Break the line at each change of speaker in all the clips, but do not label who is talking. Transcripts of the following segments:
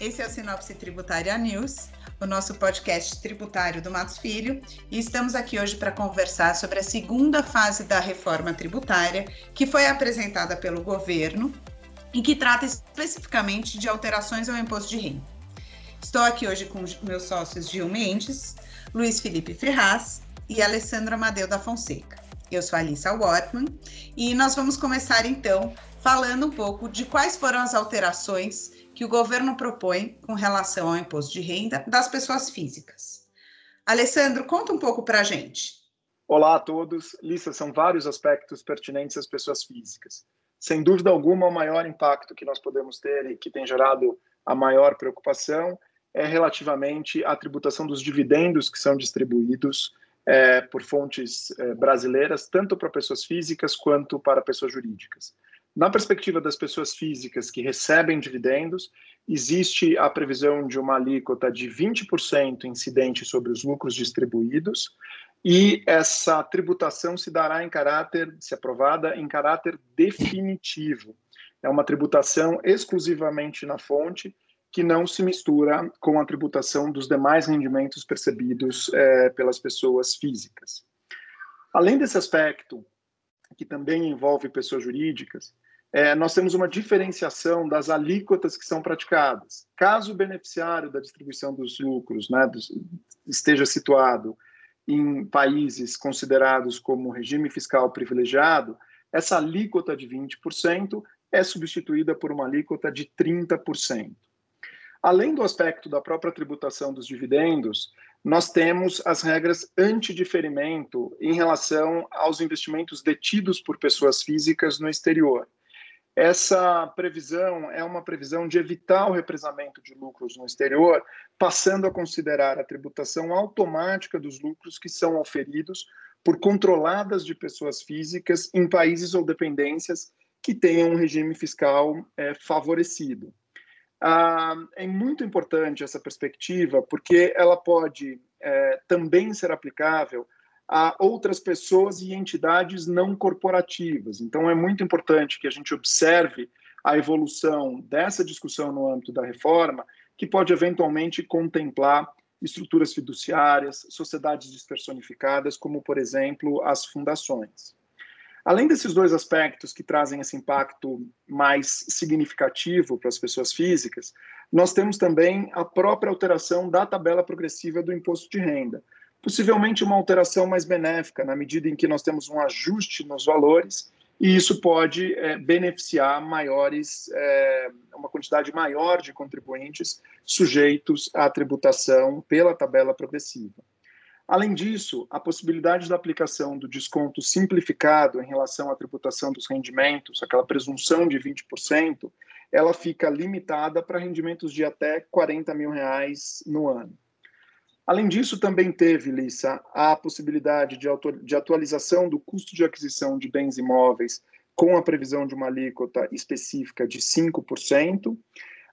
Esse é o Sinopse Tributária News, o nosso podcast tributário do Matos Filho, e estamos aqui hoje para conversar sobre a segunda fase da reforma tributária, que foi apresentada pelo governo e que trata especificamente de alterações ao imposto de renda. Estou aqui hoje com meus sócios Gil Mendes, Luiz Felipe Ferraz e Alessandro Amadeu da Fonseca. Eu sou a Alissa Wortmann e nós vamos começar então falando um pouco de quais foram as alterações que o governo propõe com relação ao imposto de renda das pessoas físicas. Alessandro, conta um pouco para a gente.
Olá a todos. Lissa, são vários aspectos pertinentes às pessoas físicas. Sem dúvida alguma, o maior impacto que nós podemos ter e que tem gerado a maior preocupação é relativamente à tributação dos dividendos que são distribuídos é, por fontes é, brasileiras, tanto para pessoas físicas quanto para pessoas jurídicas. Na perspectiva das pessoas físicas que recebem dividendos, existe a previsão de uma alíquota de 20% incidente sobre os lucros distribuídos, e essa tributação se dará em caráter, se aprovada, em caráter definitivo. É uma tributação exclusivamente na fonte que não se mistura com a tributação dos demais rendimentos percebidos é, pelas pessoas físicas. Além desse aspecto, que também envolve pessoas jurídicas, é, nós temos uma diferenciação das alíquotas que são praticadas. Caso o beneficiário da distribuição dos lucros né, esteja situado em países considerados como regime fiscal privilegiado, essa alíquota de 20% é substituída por uma alíquota de 30%. Além do aspecto da própria tributação dos dividendos, nós temos as regras antidiferimento em relação aos investimentos detidos por pessoas físicas no exterior. Essa previsão é uma previsão de evitar o represamento de lucros no exterior, passando a considerar a tributação automática dos lucros que são oferidos por controladas de pessoas físicas em países ou dependências que tenham um regime fiscal é, favorecido. Ah, é muito importante essa perspectiva, porque ela pode é, também ser aplicável a outras pessoas e entidades não corporativas. Então, é muito importante que a gente observe a evolução dessa discussão no âmbito da reforma, que pode eventualmente contemplar estruturas fiduciárias, sociedades despersonificadas, como, por exemplo, as fundações. Além desses dois aspectos que trazem esse impacto mais significativo para as pessoas físicas, nós temos também a própria alteração da tabela progressiva do imposto de renda. Possivelmente uma alteração mais benéfica, na medida em que nós temos um ajuste nos valores, e isso pode é, beneficiar maiores, é, uma quantidade maior de contribuintes sujeitos à tributação pela tabela progressiva. Além disso, a possibilidade da aplicação do desconto simplificado em relação à tributação dos rendimentos, aquela presunção de 20%, ela fica limitada para rendimentos de até 40 mil reais no ano. Além disso, também teve, Lissa, a possibilidade de atualização do custo de aquisição de bens imóveis com a previsão de uma alíquota específica de 5%,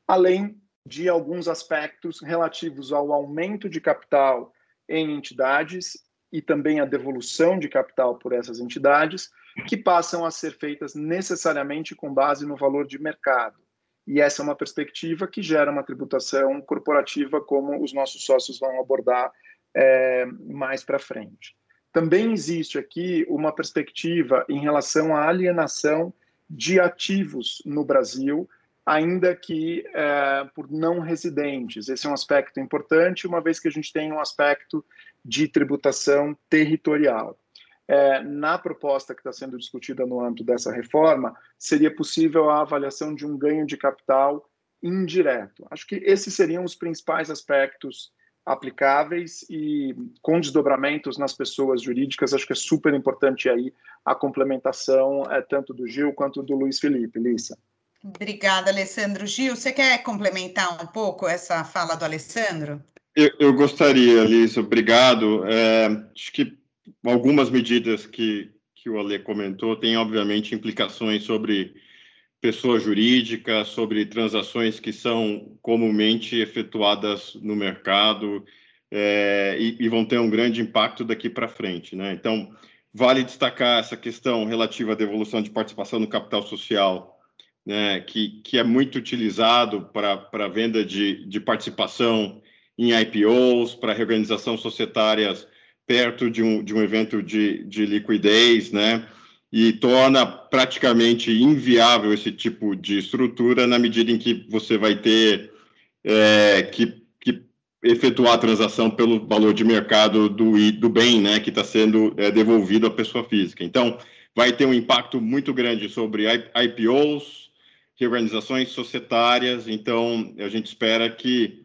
além de alguns aspectos relativos ao aumento de capital em entidades e também a devolução de capital por essas entidades, que passam a ser feitas necessariamente com base no valor de mercado. E essa é uma perspectiva que gera uma tributação corporativa, como os nossos sócios vão abordar é, mais para frente. Também existe aqui uma perspectiva em relação à alienação de ativos no Brasil, ainda que é, por não residentes. Esse é um aspecto importante, uma vez que a gente tem um aspecto de tributação territorial. É, na proposta que está sendo discutida no âmbito dessa reforma, seria possível a avaliação de um ganho de capital indireto. Acho que esses seriam os principais aspectos aplicáveis e com desdobramentos nas pessoas jurídicas, acho que é super importante aí a complementação é, tanto do Gil quanto do Luiz Felipe. Lissa.
Obrigada, Alessandro. Gil, você quer complementar um pouco essa fala do Alessandro?
Eu, eu gostaria, Liz, obrigado. É, acho que algumas medidas que, que o Ale comentou têm, obviamente, implicações sobre pessoa jurídica, sobre transações que são comumente efetuadas no mercado é, e, e, vão ter um grande impacto daqui para frente. Né? Então, vale destacar essa questão relativa à devolução de participação no capital social né, que, que é muito utilizado para venda de, de participação em IPOs, para reorganização societárias perto de um, de um evento de, de liquidez, né? E torna praticamente inviável esse tipo de estrutura na medida em que você vai ter é, que, que, efetuar a transação pelo valor de mercado do, do bem, né? Que está sendo é, devolvido à pessoa física. Então, vai ter um impacto muito grande sobre IPOs, reorganizações societárias. Então, a gente espera que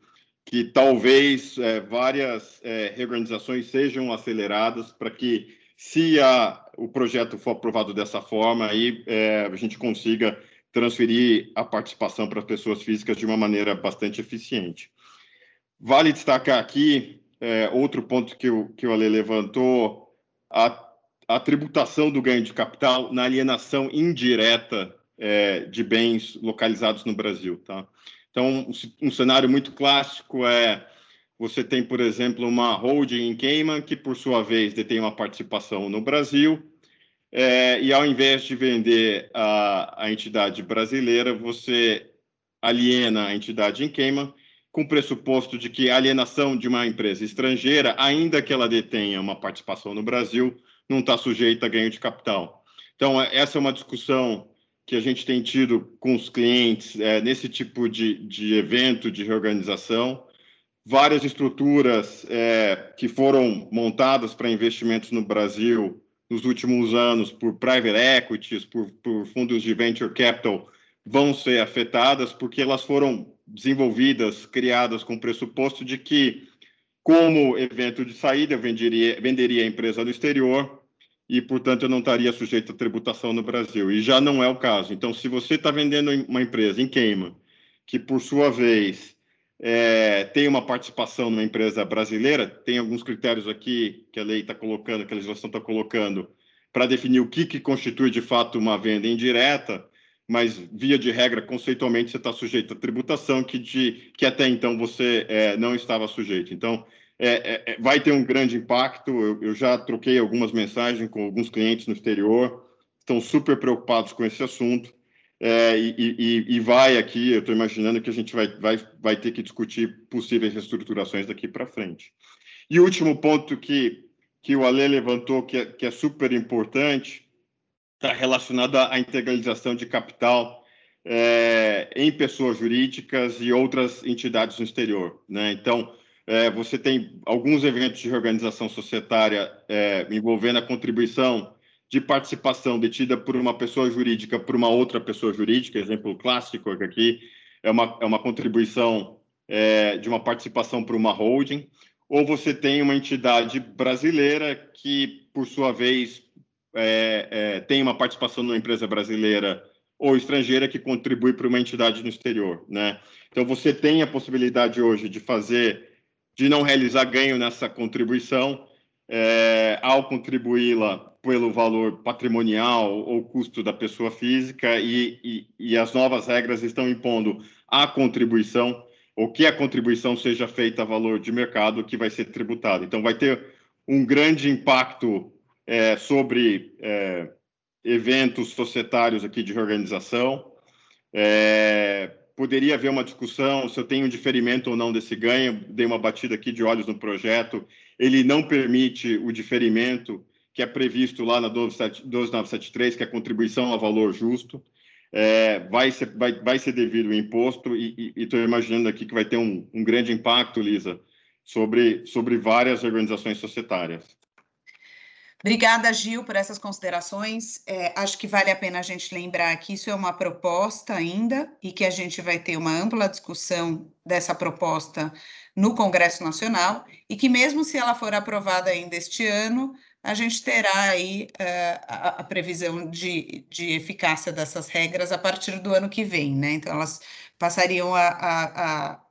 que talvez é, várias é, reorganizações sejam aceleradas para que, se a, o projeto for aprovado dessa forma, aí é, a gente consiga transferir a participação para as pessoas físicas de uma maneira bastante eficiente. Vale destacar aqui é, outro ponto que o, que o Ale levantou, a, a tributação do ganho de capital na alienação indireta é, de bens localizados no Brasil. Tá? Então, um cenário muito clássico é você tem, por exemplo, uma holding em Cayman, que por sua vez detém uma participação no Brasil, é, e ao invés de vender a, a entidade brasileira, você aliena a entidade em Cayman, com o pressuposto de que a alienação de uma empresa estrangeira, ainda que ela detenha uma participação no Brasil, não está sujeita a ganho de capital. Então, essa é uma discussão que a gente tem tido com os clientes é, nesse tipo de, de evento de reorganização. Várias estruturas é, que foram montadas para investimentos no Brasil nos últimos anos por private equities, por, por fundos de venture capital, vão ser afetadas porque elas foram desenvolvidas, criadas com o pressuposto de que, como evento de saída, venderia, venderia a empresa no exterior e, portanto, eu não estaria sujeito a tributação no Brasil. E já não é o caso. Então, se você está vendendo uma empresa em queima, que, por sua vez, é, tem uma participação numa empresa brasileira, tem alguns critérios aqui que a lei está colocando, que a legislação está colocando, para definir o que, que constitui, de fato, uma venda indireta, mas, via de regra, conceitualmente, você está sujeito à tributação que, de, que até então você é, não estava sujeito. Então, é, é, é, vai ter um grande impacto. Eu, eu, já troquei algumas mensagens com alguns clientes no exterior, estão super preocupados com esse assunto. É, e, e, e, vai aqui, eu estou imaginando que a gente vai, vai, vai ter que discutir possíveis reestruturações daqui para frente. E o último ponto que, que o Ale levantou, que é, que é super importante, está relacionado à integralização de capital é, em pessoas jurídicas e outras entidades no exterior. Né? Então, é, você tem alguns eventos de reorganização societária é, envolvendo a contribuição de participação detida por uma pessoa jurídica por uma outra pessoa jurídica, exemplo clássico aqui, é uma, é uma contribuição é, de uma participação por uma holding, ou você tem uma entidade brasileira que, por sua vez, é, é, tem uma participação numa empresa brasileira ou estrangeira que contribui para uma entidade no exterior, né? Então, você tem a possibilidade hoje de fazer de não realizar ganho nessa contribuição, é, ao contribuí-la pelo valor patrimonial ou custo da pessoa física, e, e, e as novas regras estão impondo a contribuição, ou que a contribuição seja feita a valor de mercado que vai ser tributado. Então, vai ter um grande impacto é, sobre é, eventos societários aqui de reorganização. É, poderia haver uma discussão se eu tenho um diferimento ou não desse ganho. Dei uma batida aqui de olhos no projeto. Ele não permite o diferimento que é previsto lá na 12973, que é a contribuição a valor justo. É, vai, ser, vai, vai ser devido o imposto e estou imaginando aqui que vai ter um, um grande impacto, Lisa, sobre, sobre várias organizações societárias.
Obrigada, Gil, por essas considerações. É, acho que vale a pena a gente lembrar que isso é uma proposta ainda e que a gente vai ter uma ampla discussão dessa proposta no Congresso Nacional e que, mesmo se ela for aprovada ainda este ano, a gente terá aí uh, a, a, previsão de, de eficácia dessas regras a partir do ano que vem, né? Então, elas passariam a, a, a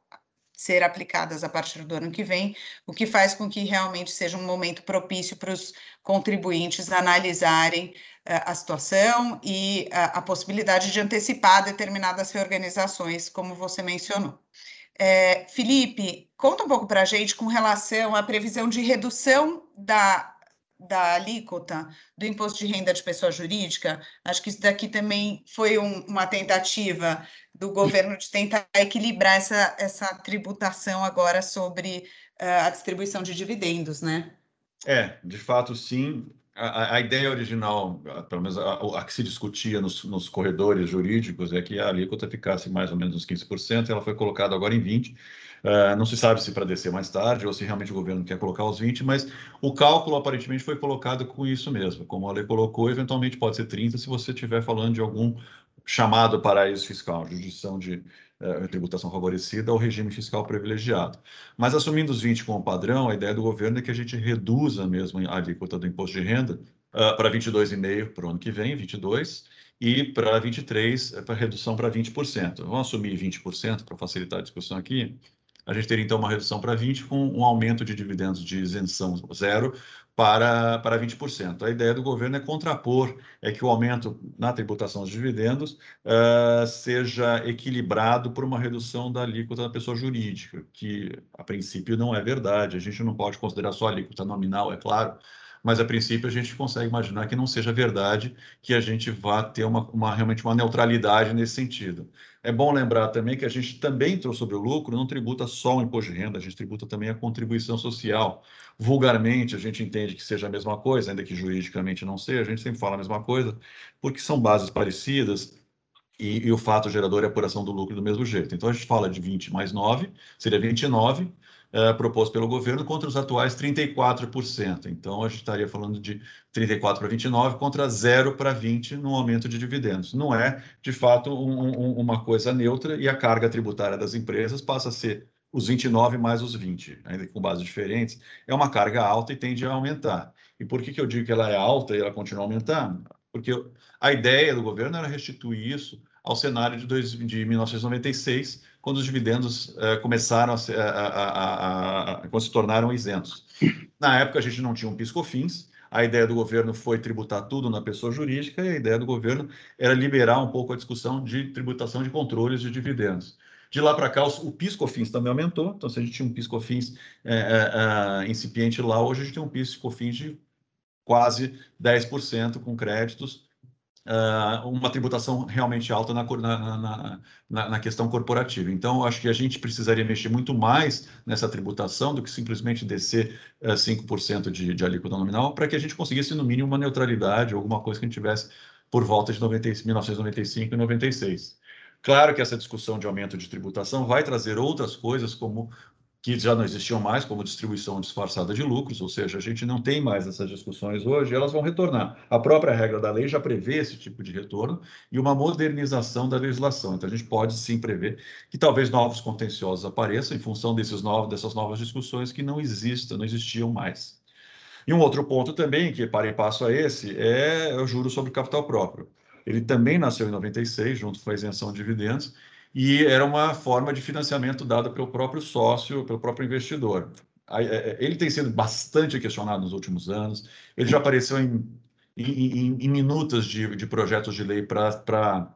ser aplicadas a partir do ano que vem, o que faz com que realmente seja um momento propício para os contribuintes analisarem uh, a situação e uh, a possibilidade de antecipar determinadas reorganizações, como você mencionou. É, Felipe, conta um pouco para a gente com relação à previsão de redução da, da alíquota do imposto de renda de pessoa jurídica, acho que isso daqui também foi um, uma tentativa do governo de tentar equilibrar essa, essa tributação agora sobre uh, a distribuição de dividendos, né?
É, de fato, sim. A, a ideia original, pelo menos a, a, que se discutia nos, nos, corredores jurídicos, é que a alíquota ficasse mais ou menos uns 15%, ela foi colocada agora em 20%. Uh, não se sabe se para descer mais tarde ou se realmente o governo quer colocar os 20, mas o cálculo aparentemente foi colocado com isso mesmo. Como a lei colocou, eventualmente pode ser 30 se você estiver falando de algum chamado paraíso fiscal, jurisdição de uh, tributação favorecida ou regime fiscal privilegiado. Mas assumindo os 20 como padrão, a ideia do governo é que a gente reduza mesmo a alíquota do imposto de renda uh, para 22,5% para o ano que vem, 22%, e para 23, para redução para 20%. Vamos assumir 20% para facilitar a discussão aqui a gente teria então uma redução para 20% com um aumento de dividendos de isenção zero para, para 20%. A ideia do governo é contrapor, é que o aumento na tributação dos dividendos uh, seja equilibrado por uma redução da alíquota da pessoa jurídica, que a princípio não é verdade. A gente não pode considerar só alíquota nominal, é claro, mas a princípio a gente consegue imaginar que não seja verdade que a gente vá ter uma, uma, realmente uma neutralidade nesse sentido. É bom lembrar também que a gente também entrou sobre o lucro, não tributa só o imposto de renda, a gente tributa também a contribuição social. Vulgarmente, a gente entende que seja a mesma coisa, ainda que juridicamente não seja, a gente sempre fala a mesma coisa, porque são bases parecidas, e, e, o fato gerador é a apuração do lucro do mesmo jeito. Então, a gente fala de 20 mais 9, seria 29, uh, proposto pelo governo contra os atuais 34%. Então, a gente estaria falando de 34 para 29 contra 0 para 20 no aumento de dividendos. Não é, de fato, um, um, uma coisa neutra e a carga tributária das empresas passa a ser os 29 mais os 20, ainda com bases diferentes, é uma carga alta e tende a aumentar. E por que, que eu digo que ela é alta e ela continua aumentando? Porque a ideia do governo era restituir isso ao cenário de, dois, de 1996, quando os dividendos eh, começaram a, se, a, a, a, quando se tornaram isentos. Na época, a gente não tinha um piscofins, a ideia do governo foi tributar tudo na pessoa jurídica e a ideia do governo era liberar um pouco a discussão de tributação de controles de dividendos. De lá para cá, o PiscoFins também aumentou. Então, se a gente tinha um PiscoFins é, é, é, incipiente lá, hoje a gente tem um PiscoFins de quase 10% com créditos uh, uma tributação realmente alta na, na, na, na, questão corporativa. Então, acho que a gente precisaria mexer muito mais nessa tributação do que simplesmente descer uh, 5% de, de alíquota nominal, para que a gente conseguisse, no mínimo, uma neutralidade, alguma coisa que a gente tivesse por volta de 90, 1995 e 96. Claro que essa discussão de aumento de tributação vai trazer outras coisas, como que já não existiam mais, como distribuição disfarçada de lucros, ou seja, a gente não tem mais essas discussões hoje, elas vão retornar. A própria regra da lei já prevê esse tipo de retorno e uma modernização da legislação. Então, a gente pode sim prever que talvez novos contenciosos apareçam em função desses novos, dessas novas discussões que não existam, não existiam mais. E um outro ponto também, que para e passo a esse, é o juro sobre capital próprio. Ele também nasceu em 96, junto com a isenção de dividendos, e era uma forma de financiamento dada pelo próprio sócio, pelo próprio investidor. É, é, ele tem sido bastante questionado nos últimos anos, ele já apareceu em, em, em minutas de, de projetos de lei para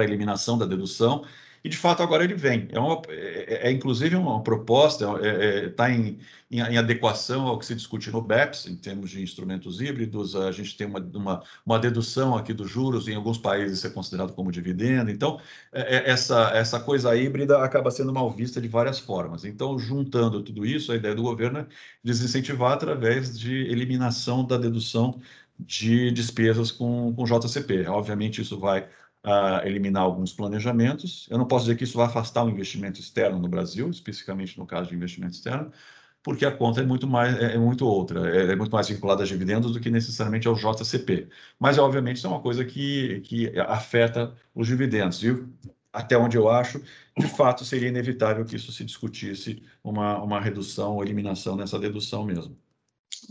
eliminação da dedução, e de fato agora ele vem. É, uma, é, é inclusive uma proposta, está é, é tá em, em, em, adequação ao que se discute no BEPS, em termos de instrumentos híbridos, a gente tem uma, uma, uma dedução aqui dos juros, em alguns países é considerado como dividendo, então é, é, essa, essa coisa híbrida acaba sendo mal vista de várias formas. Então, juntando tudo isso, a ideia do governo é desincentivar através de eliminação da dedução de despesas com, com JCP. Obviamente, isso vai uh, eliminar alguns planejamentos. Eu não posso dizer que isso vai afastar o investimento externo no Brasil, especificamente no caso de investimento externo, porque a conta é muito mais é, é muito outra, é, é, muito mais vinculada a dividendos do que necessariamente ao JCP. Mas obviamente isso é uma coisa que, que afeta os dividendos. E até onde eu acho, de fato seria inevitável que isso se discutisse uma, uma redução ou eliminação nessa dedução mesmo.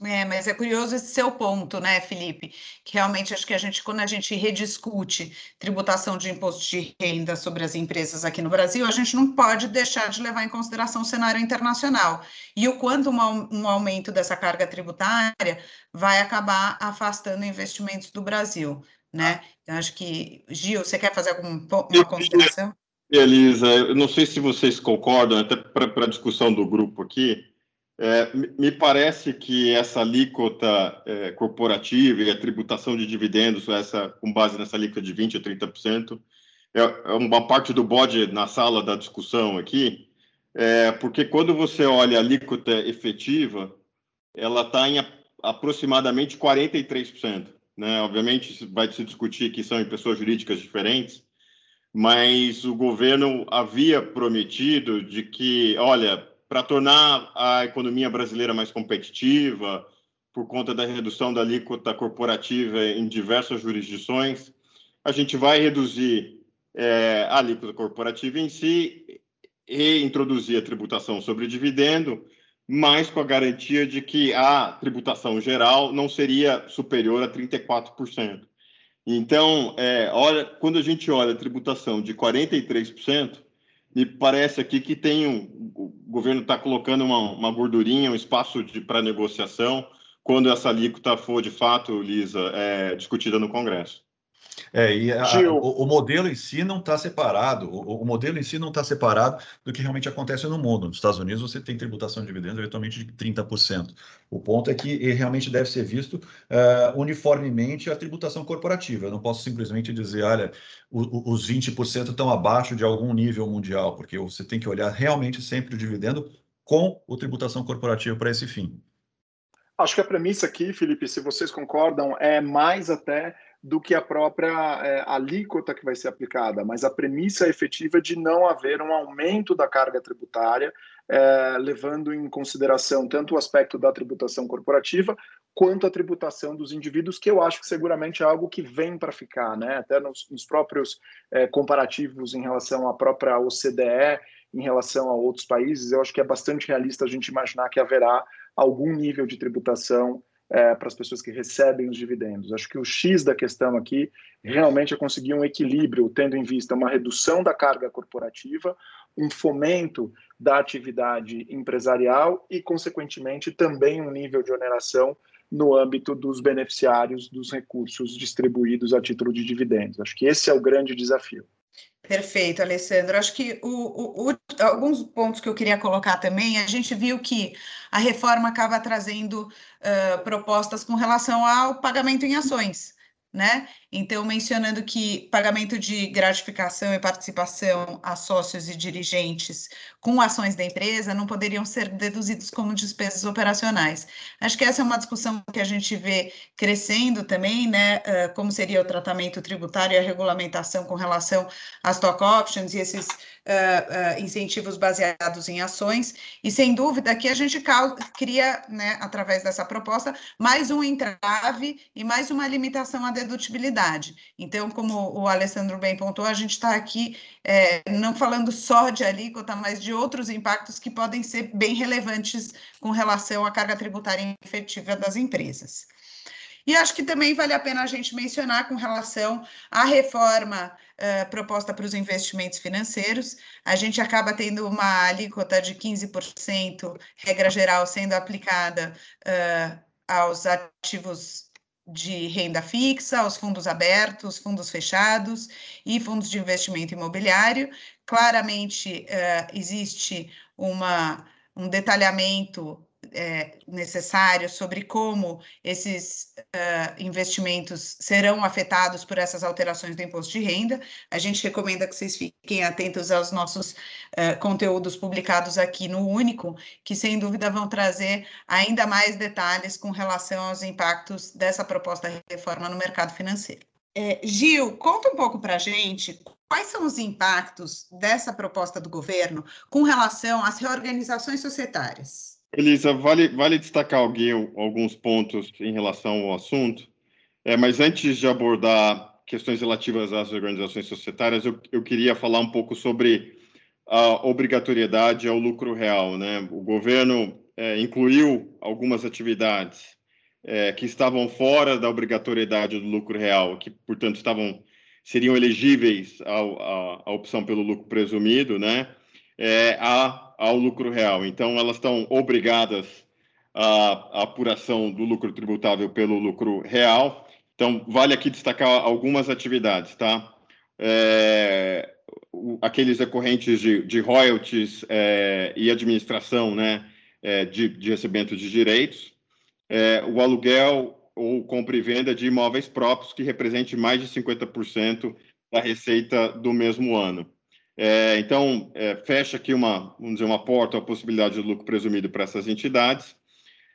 É, mas é curioso esse seu ponto, né, Felipe? Que realmente acho que a gente, quando a gente rediscute tributação de imposto de renda sobre as empresas aqui no Brasil, a gente não pode deixar de levar em consideração o cenário internacional e o quanto um aumento dessa carga tributária vai acabar afastando investimentos do Brasil, né? Então, acho que, Gil, você quer fazer alguma consideração?
Elisa, eu não sei se vocês concordam, até para a discussão do grupo aqui, É, me parece que essa alíquota é, corporativa e a tributação de dividendos, essa, com base nessa alíquota de 20% a 30%, é, é uma parte do bode na sala da discussão aqui, é, porque quando você olha a alíquota efetiva, ela está em aproximadamente 43%. Né? Obviamente, vai se discutir que são em pessoas jurídicas diferentes, mas o governo havia prometido de que, olha, para tornar a economia brasileira mais competitiva, por conta da redução da alíquota corporativa em diversas jurisdições, a gente vai reduzir é, a alíquota corporativa em si e introduzir a tributação sobre dividendo, mas com a garantia de que a tributação geral não seria superior a 34%. Então, é, olha, quando a gente olha a tributação de 43%, me parece aqui que tem um, o governo está colocando uma, uma gordurinha, um espaço para negociação, quando essa alíquota for de fato, Lisa, é, discutida no Congresso.
É, e a, o, o, modelo em si não está separado, o, o, modelo em si não está separado do que realmente acontece no mundo. Nos Estados Unidos você tem tributação de dividendos eventualmente de 30%. O ponto é que realmente deve ser visto uh, uniformemente a tributação corporativa. Eu não posso simplesmente dizer, olha, o, os 20% estão abaixo de algum nível mundial, porque você tem que olhar realmente sempre o dividendo com a tributação corporativa para esse fim.
Acho que a premissa aqui, Felipe, se vocês concordam, é mais até do que a própria é, alíquota que vai ser aplicada, mas a premissa efetiva de não haver um aumento da carga tributária, é, levando em consideração tanto o aspecto da tributação corporativa quanto a tributação dos indivíduos, que eu acho que seguramente é algo que vem para ficar, né? Até nos, nos próprios é, comparativos em relação à própria OCDE, em relação a outros países, eu acho que é bastante realista a gente imaginar que haverá algum nível de tributação é, para as pessoas que recebem os dividendos. Acho que o X da questão aqui realmente é conseguir um equilíbrio, tendo em vista uma redução da carga corporativa, um fomento da atividade empresarial e, consequentemente, também um nível de oneração no âmbito dos beneficiários dos recursos distribuídos a título de dividendos. Acho que esse é o grande desafio.
Perfeito, Alessandro. Acho que o, o, o, alguns pontos que eu queria colocar também, a gente viu que a reforma acaba trazendo uh, propostas com relação ao pagamento em ações né? Então, mencionando que pagamento de gratificação e participação a sócios e dirigentes com ações da empresa não poderiam ser deduzidos como despesas operacionais. Acho que essa é uma discussão que a gente vê crescendo também, né? Como seria o tratamento tributário e a regulamentação com relação às stock options e esses uh, incentivos baseados em ações, e sem dúvida que a gente cria, né, através dessa proposta, mais um entrave e mais uma limitação à dedutibilidade. Então, como o Alessandro bem pontuou, a gente está aqui é, não falando só de alíquota, mas de outros impactos que podem ser bem relevantes com relação à carga tributária efetiva das empresas. E acho que também vale a pena a gente mencionar com relação à reforma uh, proposta para os investimentos financeiros. A gente acaba tendo uma alíquota de 15%, regra geral, sendo aplicada uh, aos ativos de renda fixa, aos fundos abertos, fundos fechados e fundos de investimento imobiliário. Claramente uh, existe uma, um detalhamento é, necessário sobre como esses uh, investimentos serão afetados por essas alterações do imposto de renda. A gente recomenda que vocês fiquem atentos aos nossos uh, conteúdos publicados aqui no Único, que sem dúvida vão trazer ainda mais detalhes com relação aos impactos dessa proposta de reforma no mercado financeiro. É, Gil, conta um pouco para a gente quais são os impactos dessa proposta do governo com relação às reorganizações societárias.
Elisa, vale, vale destacar alguém, alguns pontos em relação ao assunto, é, mas antes de abordar questões relativas às organizações societárias, eu, eu queria falar um pouco sobre a obrigatoriedade ao lucro real. Né? O governo é, incluiu algumas atividades é, que estavam fora da obrigatoriedade do lucro real, que, portanto, estavam seriam elegíveis à opção pelo lucro presumido, né? É, a ao lucro real. Então, elas estão obrigadas à, apuração do lucro tributável pelo lucro real. Então, vale aqui destacar algumas atividades, tá? É, aqueles decorrentes de, de royalties é, e administração, né? é, de, de recebimento de direitos, é, o aluguel ou compra e venda de imóveis próprios, que represente mais de 50% da receita do mesmo ano. É, então, é, fecha aqui uma, vamos dizer, uma porta à possibilidade de lucro presumido para essas entidades.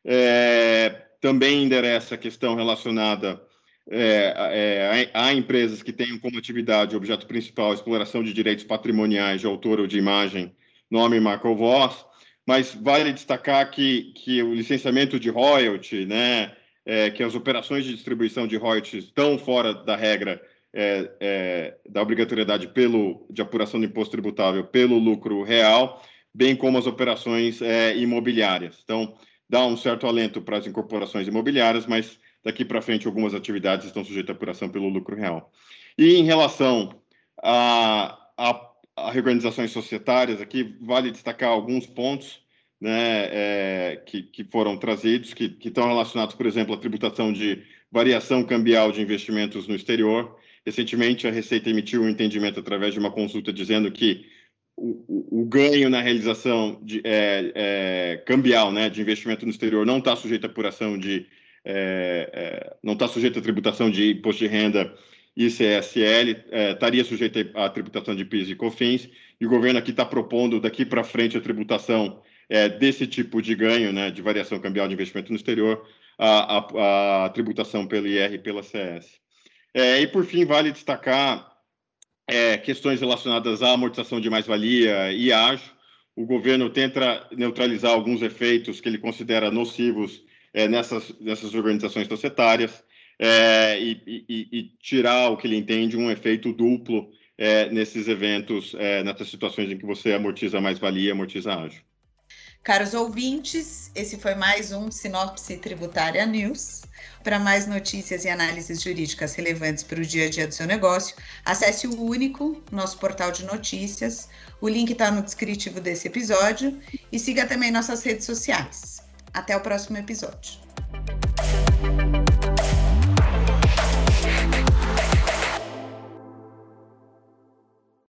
É, também endereça a questão relacionada é, é, a, a, empresas que tenham como atividade objeto principal a exploração de direitos patrimoniais de autor ou de imagem, nome, marca ou voz, mas vale destacar que, que o licenciamento de royalty, né, é, que as operações de distribuição de royalties estão fora da regra é, é, da obrigatoriedade pelo, de apuração do imposto tributável pelo lucro real, bem como as operações é, imobiliárias. Então, dá um certo alento para as incorporações imobiliárias, mas daqui para frente algumas atividades estão sujeitas à apuração pelo lucro real. E em relação a, a, a reorganizações societárias, aqui vale destacar alguns pontos né, é, que, que, foram trazidos, que, que, estão relacionados, por exemplo, à tributação de variação cambial de investimentos no exterior. Recentemente, a Receita emitiu um entendimento através de uma consulta dizendo que o, o, o ganho na realização de, é, é, cambial né, de investimento no exterior não está sujeito à apuração de. É, é, não está sujeito à tributação de imposto de renda ICSL, é, estaria sujeito à tributação de PIS e COFINS, e o governo aqui está propondo daqui para frente a tributação é, desse tipo de ganho, né, de variação cambial de investimento no exterior, a, a, a tributação pelo IR e pela CS. É, e, por fim, vale destacar é, questões relacionadas à amortização de mais-valia e ágio. O governo tenta neutralizar alguns efeitos que ele considera nocivos é, nessas, nessas organizações societárias é, e, e, e, tirar o que ele entende um efeito duplo é, nesses eventos, é, nessas situações em que você amortiza mais-valia e amortiza ágio.
Caros ouvintes, esse foi mais um Sinopse Tributária News. Para mais notícias e análises jurídicas relevantes para o dia a dia do seu negócio, acesse o Único, nosso portal de notícias. O link está no descritivo desse episódio e siga também nossas redes sociais. Até o próximo episódio.